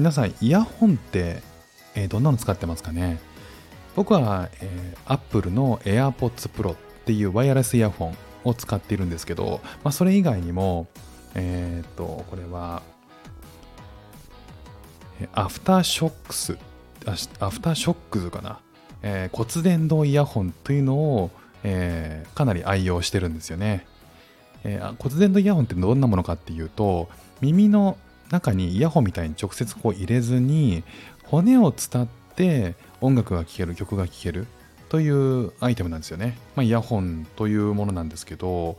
皆さんイヤホンって、えー、どんなの使ってますかね？僕は、えー、Apple の AirPods Pro っていうワイヤレスイヤホンを使っているんですけど、まあ、それ以外にも、えっ、と、これは、アフターショックス、アフターショックズかな、えー、骨伝導イヤホンというのを、えー、かなり愛用してるんですよね、えー、骨伝導イヤホンってどんなものかっていうと耳の中にイヤホンみたいに直接こう入れずに骨を伝って音楽が聴ける曲が聴けるというアイテムなんですよね、まあ、イヤホンというものなんですけど、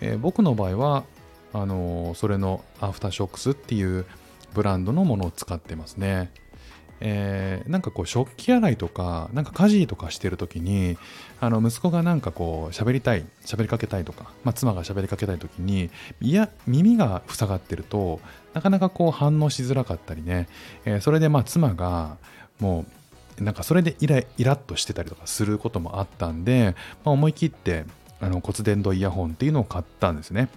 えー、僕の場合はあのー、それのアフターショックスっていうブランドのものを使ってますね。えー、なんかこう食器洗いとかなんか家事とかしてる時にあの息子がなんかこう喋りたい喋りかけたいとか、まあ、妻が喋りかけたい時にいや耳が塞がってるとなかなかこう反応しづらかったりね、えー、それでまあ妻がもうなんかそれでイライラッとしてたりとかすることもあったんで、まあ、思い切ってあの骨伝導イヤホンっていうのを買ったんですね。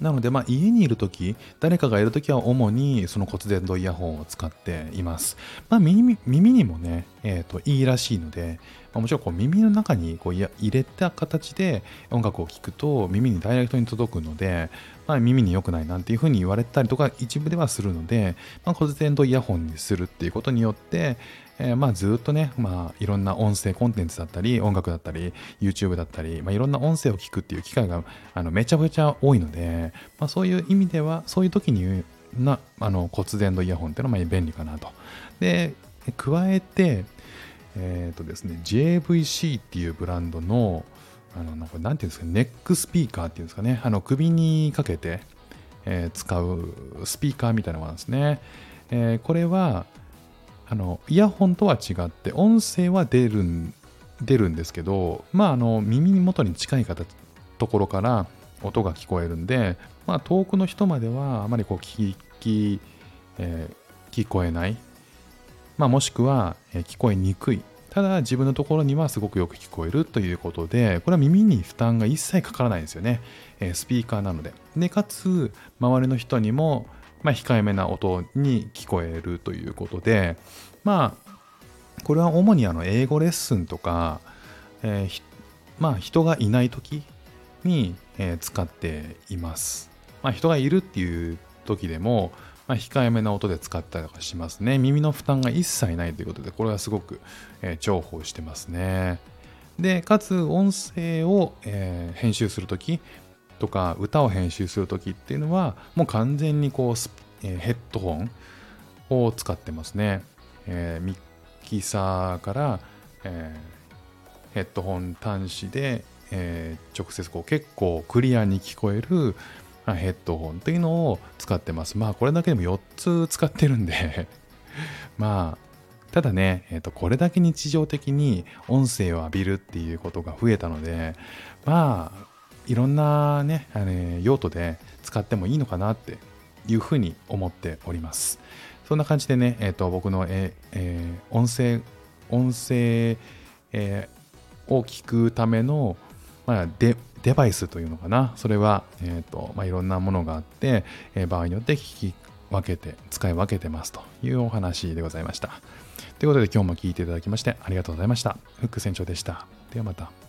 なので、まあ、家にいるとき、誰かがいるときは主にその骨伝導イヤホンを使っています。まあ、耳耳にもね、えーと、いいらしいので、まあ、もちろんこう耳の中にこう入れた形で音楽を聴くと耳にダイレクトに届くので、まあ、耳に良くないなんていうふうに言われたりとか一部ではするので、まあ、骨伝導イヤホンにするっていうことによって、えー、まあずっとね、まあ、いろんな音声コンテンツだったり音楽だったり YouTube だったり、まあ、いろんな音声を聞くっていう機会があのめちゃくちゃ多いので、まあ、そういう意味ではそういう時になあの骨伝導イヤホンっていうのは便利かなと。で加えて、えっ、ー、とですね、JVC っていうブランドのあのなんかなんていうんですかネックスピーカーっていうんですかねあの首にかけて、えー、使うスピーカーみたいなものなんですね、えー、これはあのイヤホンとは違って音声は出るん出るんですけどまああの耳元に近い形ところから音が聞こえるんで、まあ、遠くの人まではあまりこう聞き、えー、聞こえない、まあ、もしくは、聞こえにくいただ自分のところにはすごくよく聞こえるということで、これは耳に負担が一切かからないんですよね。スピーカーなので。で、かつ、周りの人にも、まあ、控えめな音に聞こえるということで、まあ、これは主にあの英語レッスンとか、えー、まあ、人がいない時に、使っています。まあ、人がいるっていう時でも、まあ、控えめな音で使ったりとかしますね。耳の負担が一切ないということで、これはすごく、え、重宝してますね。で、かつ音声を、え、編集するときとか、歌を編集するときっていうのは、もう完全にこう、え、ヘッドホンを使ってますね。え、ミキサーから、え、ヘッドホン端子で、え、直接こう結構クリアに聞こえるヘッドホンというのを使ってます。まあこれだけでも4つ使ってるんで まあただね、えー、とこれだけ日常的に音声を浴びるっていうことが増えたのでまあいろんなね、あの用途で使ってもいいのかなっていうふうに思っております。そんな感じでね、えー、と僕の、ええー、音声、音声、えー、を聞くための、まあ、デデバイスというのかな。それは、えーとまあ、いろんなものがあって、えー、場合によって聞き分けて、使い分けてますというお話でございました。ということで今日も聞いていただきましてありがとうございました。フック船長でした。ではまた。